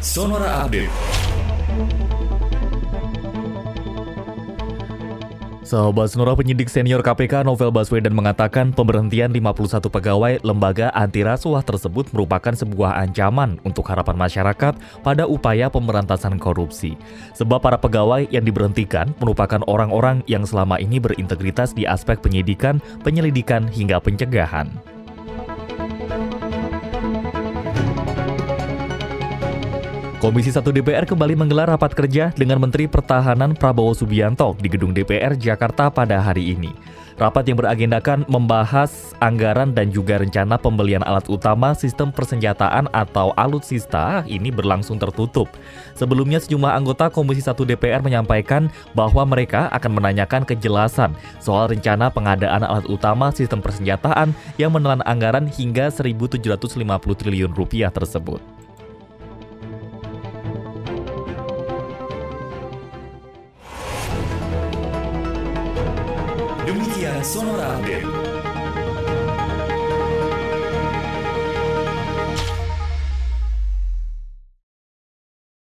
Sonora Update. Sahabat Sonora penyidik senior KPK Novel Baswedan mengatakan pemberhentian 51 pegawai lembaga anti rasuah tersebut merupakan sebuah ancaman untuk harapan masyarakat pada upaya pemberantasan korupsi. Sebab para pegawai yang diberhentikan merupakan orang-orang yang selama ini berintegritas di aspek penyidikan, penyelidikan hingga pencegahan. Komisi 1 DPR kembali menggelar rapat kerja dengan Menteri Pertahanan Prabowo Subianto di Gedung DPR Jakarta pada hari ini. Rapat yang beragendakan membahas anggaran dan juga rencana pembelian alat utama sistem persenjataan atau alutsista ini berlangsung tertutup. Sebelumnya sejumlah anggota Komisi 1 DPR menyampaikan bahwa mereka akan menanyakan kejelasan soal rencana pengadaan alat utama sistem persenjataan yang menelan anggaran hingga 1.750 triliun rupiah tersebut. Demikian Sonora Update.